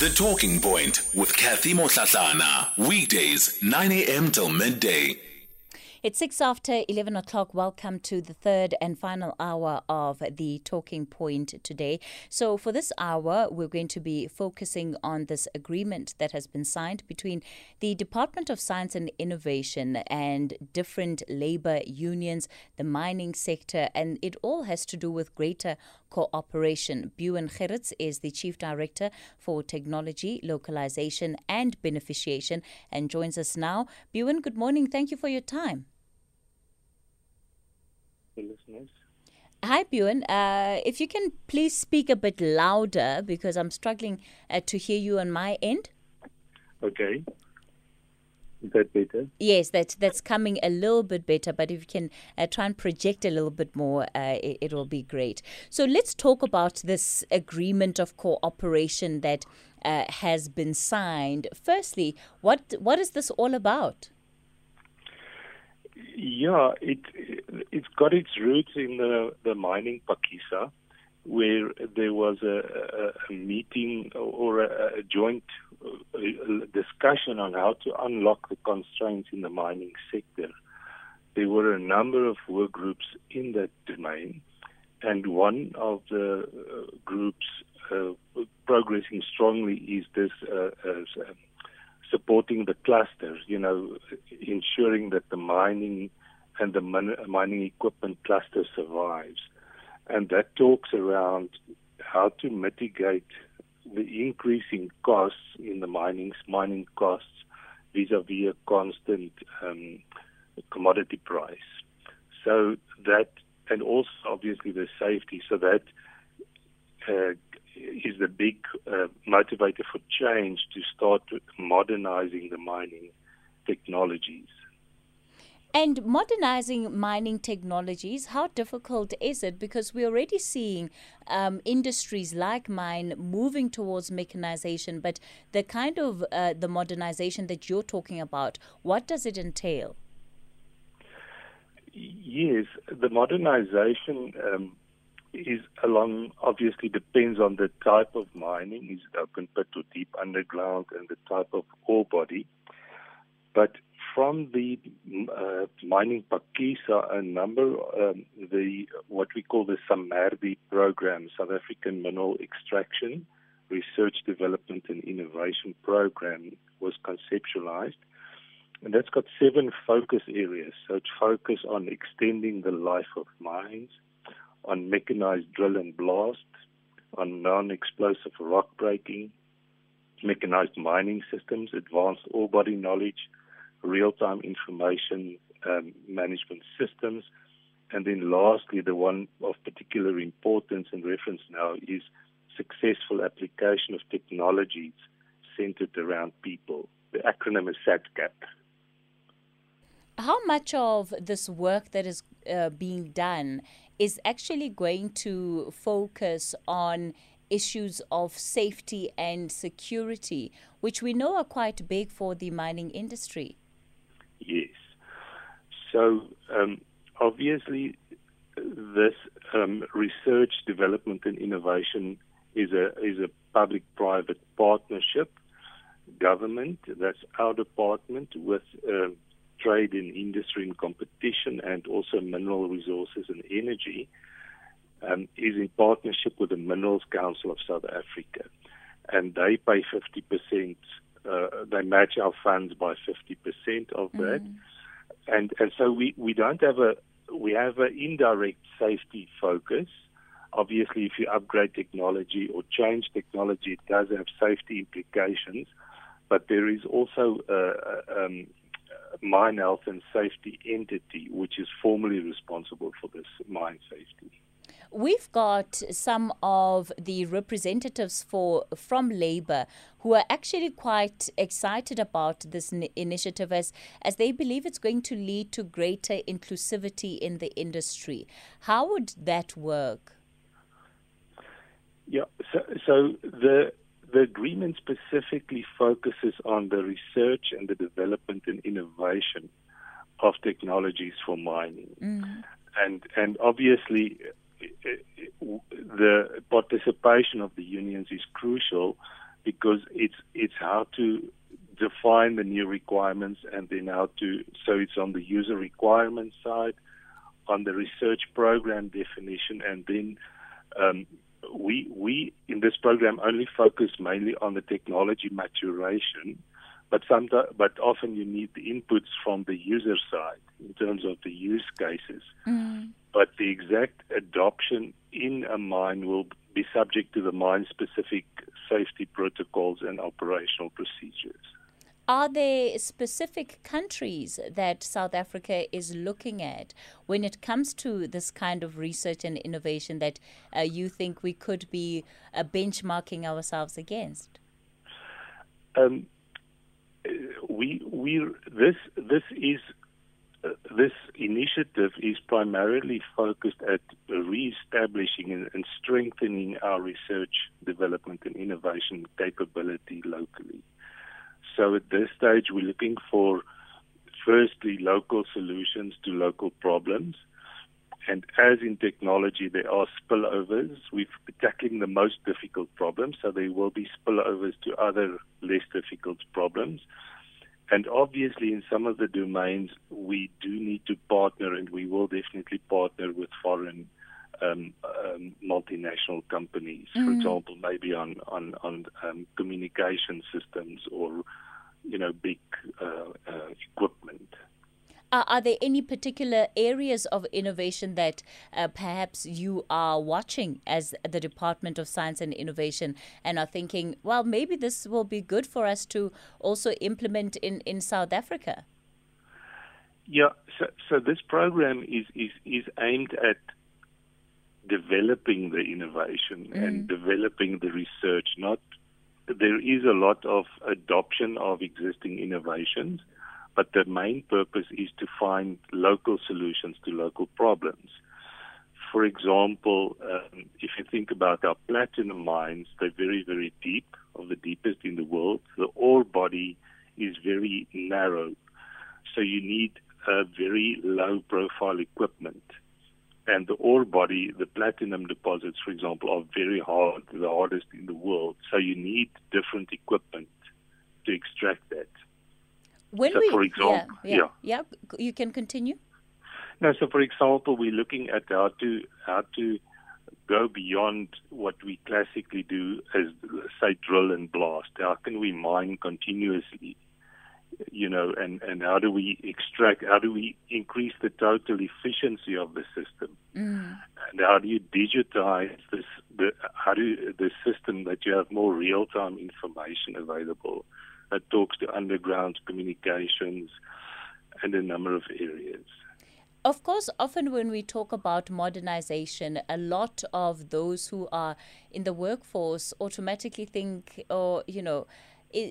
The Talking Point with Kathy Motlatlana. Weekdays, 9 a.m. till midday. It's six after 11 o'clock. Welcome to the third and final hour of the Talking Point today. So, for this hour, we're going to be focusing on this agreement that has been signed between the Department of Science and Innovation and different labor unions, the mining sector, and it all has to do with greater cooperation. Beeuwen Gerryts is the Chief Director for Technology, Localization and Beneficiation and joins us now. Beeuwen, good morning. Thank you for your time listeners. Hi, Beeuwen. Uh, if you can please speak a bit louder because I'm struggling uh, to hear you on my end. Okay. Is that better? Yes, that's that's coming a little bit better. But if you can uh, try and project a little bit more, uh, it, it will be great. So let's talk about this agreement of cooperation that uh, has been signed. Firstly, what what is this all about? Yeah, it it's got its roots in the the mining Phakisa, where there was a, a, a meeting or a, a joint uh, discussion on how to unlock the constraints in the mining sector. There were a number of work groups in that domain, and one of the uh, groups uh, progressing strongly is this uh, uh, supporting the clusters, you know, ensuring that the mining and the mining equipment cluster survives. And that talks around how to mitigate the increasing costs in the mining mining costs vis-a-vis a constant um, commodity price. So that, and also obviously the safety. So that uh, is the big uh, motivator for change to start modernizing the mining technologies. And modernizing mining technologies, how difficult is it? Because we're already seeing um, industries like mine moving towards mechanization, but the kind of uh, the modernization that you're talking about, what does it entail? Yes, the modernization um, is along obviously depends on the type of mining, is it open pit or deep underground, and the type of ore body. But from the uh, mining Phakisa, a number um, the what we call the SAMERDI program, South African Mineral Extraction Research Development and Innovation Program, was conceptualized. And that's got seven focus areas. So it's on extending the life of mines, on mechanized drill and blast, on non-explosive rock breaking, mechanized mining systems, advanced ore body knowledge, real-time information um, management systems, and then lastly, the one of particular importance and reference now is successful application of technologies centered around people. The acronym is SATCAP. How much of this work that is uh, being done is actually going to focus on issues of safety and security, which we know are quite big for the mining industry? So, um, obviously, this um, research, development, and innovation is a is a public-private partnership. Government, that's our department, with um, trade and industry and competition, and also mineral resources and energy, um, is in partnership with the Minerals Council of South Africa. And they pay 50%, uh, they match our funds by 50% of mm-hmm. And, and so we, we don't have a, we have an indirect safety focus. Obviously, if you upgrade technology or change technology, it does have safety implications. But there is also a um, mine health and safety entity, which is formally responsible for this mine safety. We've got some of the representatives for from Labour who are actually quite excited about this initiative as, as they believe it's going to lead to greater inclusivity in the industry. How would that work? Yeah, so, so the the agreement specifically focuses on the research and the development and innovation of technologies for mining. Mm-hmm. And and obviously the participation of the unions is crucial because it's it's how to define the new requirements and then how to so it's on the user requirement side, on the research program definition, and then um, we we in this program only focus mainly on the technology maturation, but sometimes but often you need the inputs from the user side in terms of the use cases. Mm. But the exact adoption in a mine will be subject to the mine specific safety protocols and operational procedures. Are there specific countries that South Africa is looking at when it comes to this kind of research and innovation that uh, you think we could be uh, benchmarking ourselves against? Um, we we this this is this initiative is primarily focused at re-establishing and, strengthening our research, development, and innovation capability locally. So at this stage, we're looking for firstly local solutions to local problems. And as in technology, there are spillovers. We're tackling the most difficult problems, so there will be spillovers to other less difficult problems. And obviously, in some of the domains, we do need to partner, and we will definitely partner with foreign um, um, multinational companies. Mm. For example, maybe on on on um, communication systems or you know big uh, uh, equipment. Are there any particular areas of innovation that uh, perhaps you are watching as the Department of Science and Innovation and are thinking, well, maybe this will be good for us to also implement in, in South Africa? Yeah, so, so this program is, is, is aimed at developing the innovation mm. and developing the research, not there is a lot of adoption of existing innovations, but the main purpose is to find local solutions to local problems. For example, um, if you think about our platinum mines, they're very, very deep, of the deepest in the world. The ore body is very narrow, so you need a very low profile equipment and the ore body, the platinum deposits, for example, are very hard, the hardest in the world. So you need different equipment to extract that. When so we, for example, yeah, yeah, yeah, you can continue. No, so for example, we're looking at how to how to go beyond what we classically do as say drill and blast. How can we mine continuously you know, and, and how do we extract, how do we increase the total efficiency of the system? Mm. And how do you digitize this, the, how do you, the system that you have more real time information available that talks to underground communications and a number of areas? Of course, often when we talk about modernization, a lot of those who are in the workforce automatically think, or, you know,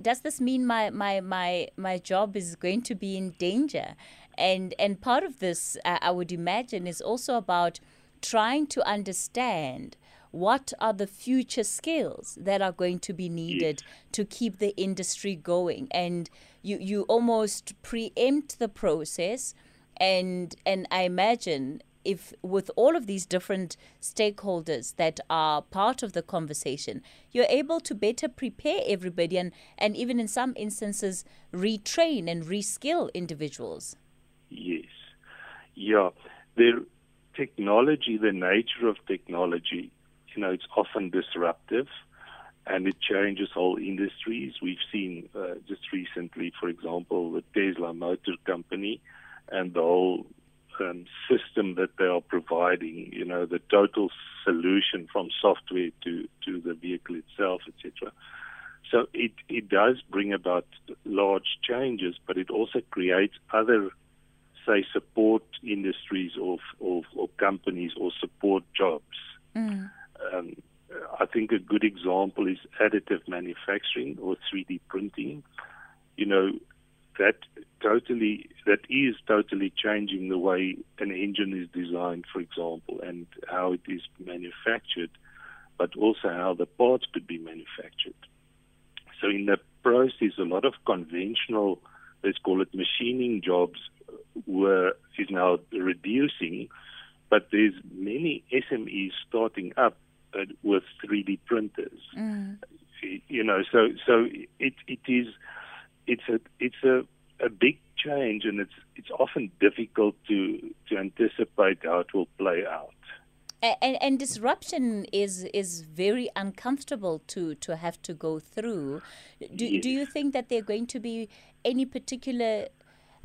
does this mean my, my, my, my job is going to be in danger? And, and part of this, uh, I would imagine, is also about trying to understand what are the future skills that are going to be needed yes. to keep the industry going and you you almost preempt the process and and I imagine if with all of these different stakeholders that are part of the conversation, you're able to better prepare everybody and, and even in some instances retrain and reskill individuals. Yes. Yeah. The technology, the nature of technology, you know, it's often disruptive and it changes whole industries. We've seen uh, just recently, for example, the Tesla Motor Company and the whole um, system that they are providing, you know, the total solution from software to, to the vehicle itself, etc. So it, it does bring about large changes, but it also creates other, say, support industries or, or, or companies or support jobs. Mm. Um, I think a good example is additive manufacturing or 3D printing. You know, that totally that is totally changing the way an engine is designed, for example, and how it is manufactured, but also how the parts could be manufactured. So in the process, a lot of conventional, let's call it machining jobs, were is now reducing, but there's many SMEs starting up uh, with 3D printers. Mm. You know so so it it is it's a it's a a big change, and it's it's often difficult to to anticipate how it will play out. And, and, disruption is is very uncomfortable to, to have to go through. Do, yes. do you think that there are going to be any particular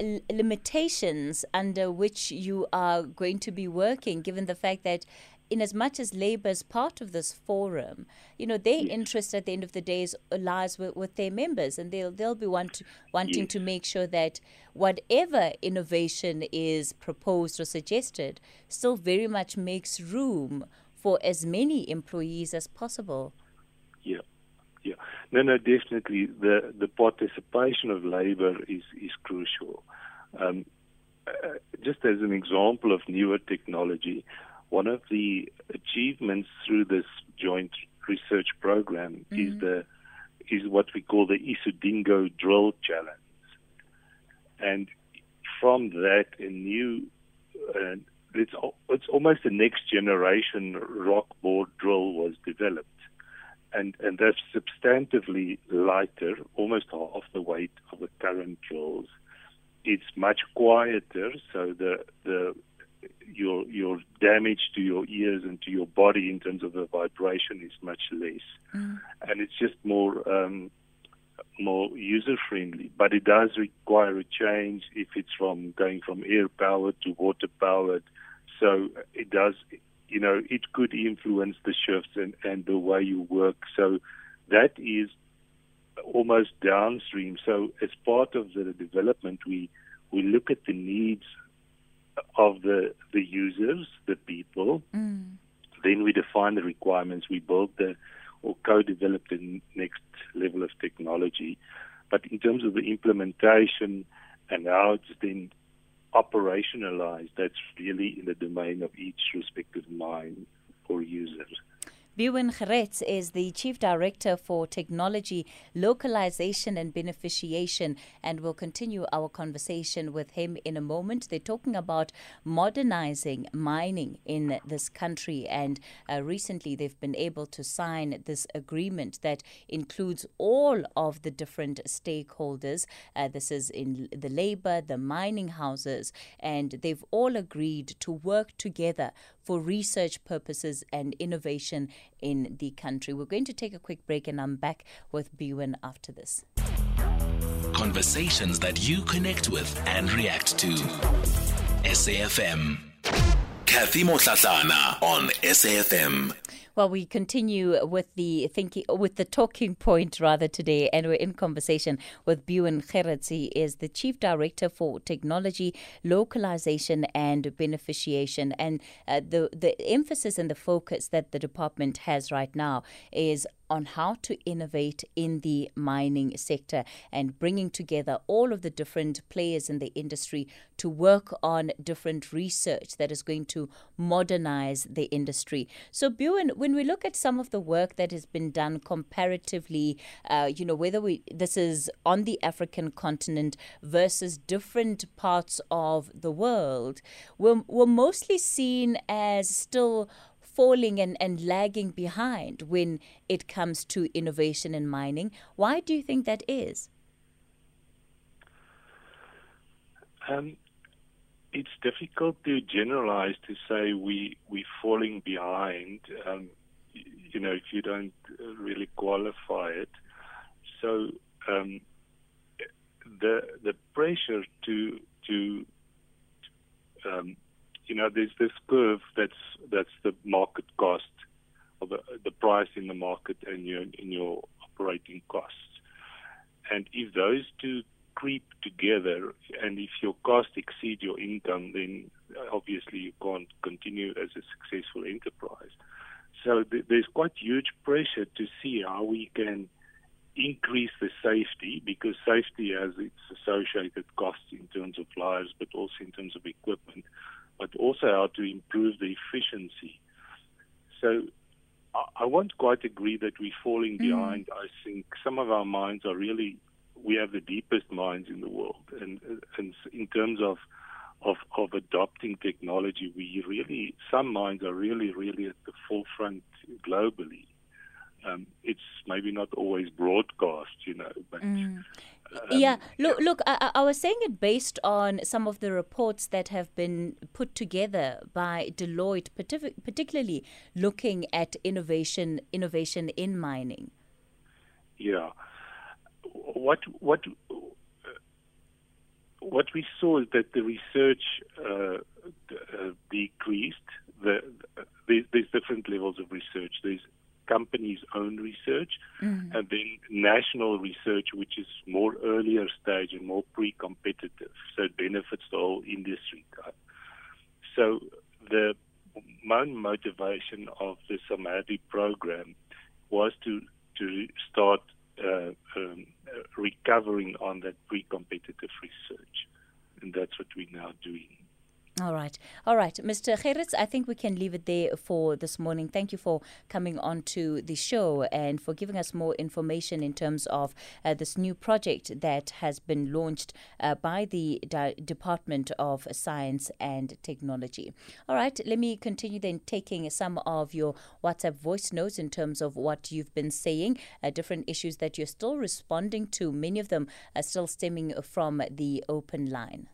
limitations under which you are going to be working, given the fact that in as much as Labour is part of this forum, you know, their yes. interest at the end of the day is, lies with, with their members, and they'll they'll be want to, wanting yes. to make sure that whatever innovation is proposed or suggested still very much makes room for as many employees as possible. Yeah. Yeah, no, no, definitely. The the participation of labour is is crucial. Um, uh, just as an example of newer technology, one of the achievements through this joint research program mm-hmm. is the is what we call the Isidingo drill challenge, and from that, a new uh, it's it's almost a next generation rock bore drill was developed and and that's substantively lighter, almost half the weight of the current drills. It's much quieter, so the the your your damage to your ears and to your body in terms of the vibration is much less, mm. and it's just more um, more user friendly. But it does require a change if it's from going from air powered to water powered. So it does you know, it could influence the shifts and, and the way you work. So that is almost downstream. So as part of the development, we we look at the needs of the the users, the people. Mm. Then we define the requirements. We build the or co-develop the next level of technology. But in terms of the implementation and how it's then operationalized, that's really in the domain of each respective mine or user. Beeuwen Gerryts is the Chief Director for Technology, Localization and Beneficiation, and we'll continue our conversation with him in a moment. They're talking about modernizing mining in this country, and uh, recently they've been able to sign this agreement that includes all of the different stakeholders. Uh, this is in the labor, the mining houses, and they've all agreed to work together for research purposes and innovation in the country. We're going to take a quick break and I'm back with Beeuwen after this. Conversations that you connect with and react to. SAFM. Kathy Motlatlana on SAFM. Well, we continue with the thinking, with the talking point rather today, and we're in conversation with Beeuwen Gerryts. He is the Chief Director for Technology, Localization and Beneficiation. And uh, the, the emphasis and the focus that the department has right now is on how to innovate in the mining sector and bringing together all of the different players in the industry to work on different research that is going to modernize the industry. So, Beeuwen, when we look at some of the work that has been done comparatively, uh, you know, whether we this is on the African continent versus different parts of the world, we're, we're mostly seen as still falling and, and lagging behind when it comes to innovation in mining. Why do you think that is? Um, it's difficult to generalize to say we we're falling behind. Um, you know, if you don't really qualify it. So um, the the pressure to to um, you know, there's this curve that's that's the market cost or the, the price in the market and your in your operating costs. And if those two creep together, and if your cost exceed your income, then obviously you can't continue as a successful enterprise. So th- there's quite huge pressure to see how we can increase the safety because safety has its associated costs in terms of lives, but also in terms of equipment but also how to improve the efficiency. So I, won't quite agree that we're falling mm. behind. I think some of our mines are really we have the deepest mines in the world, and and in terms of of of adopting technology, we really some mines are really really at the forefront globally, Um, it's maybe not always broadcast, you know, but. Mm. Um, yeah, look, look. I, I, was saying it based on some of the reports that have been put together by Deloitte, particularly looking at innovation, innovation in mining. Yeah, what what what we saw is that the research uh, uh, decreased. The, there's, there's, different levels of research. There's companies' own research, mm-hmm. and then national research, which is more earlier stage and more pre-competitive, so it benefits the whole industry. So the main motivation of the SAMERDI program was to to start uh, um, recovering on that pre-competitive research, and that's what we're now doing. All right. All right. Mr. Gerryts, I think we can leave it there for this morning. Thank you for coming on to the show and for giving us more information in terms of uh, this new project that has been launched uh, by the Di- Department of Science and Technology. All right. Let me continue then taking some of your WhatsApp voice notes in terms of what you've been saying, uh, different issues that you're still responding to. Many of them are still stemming from the open line.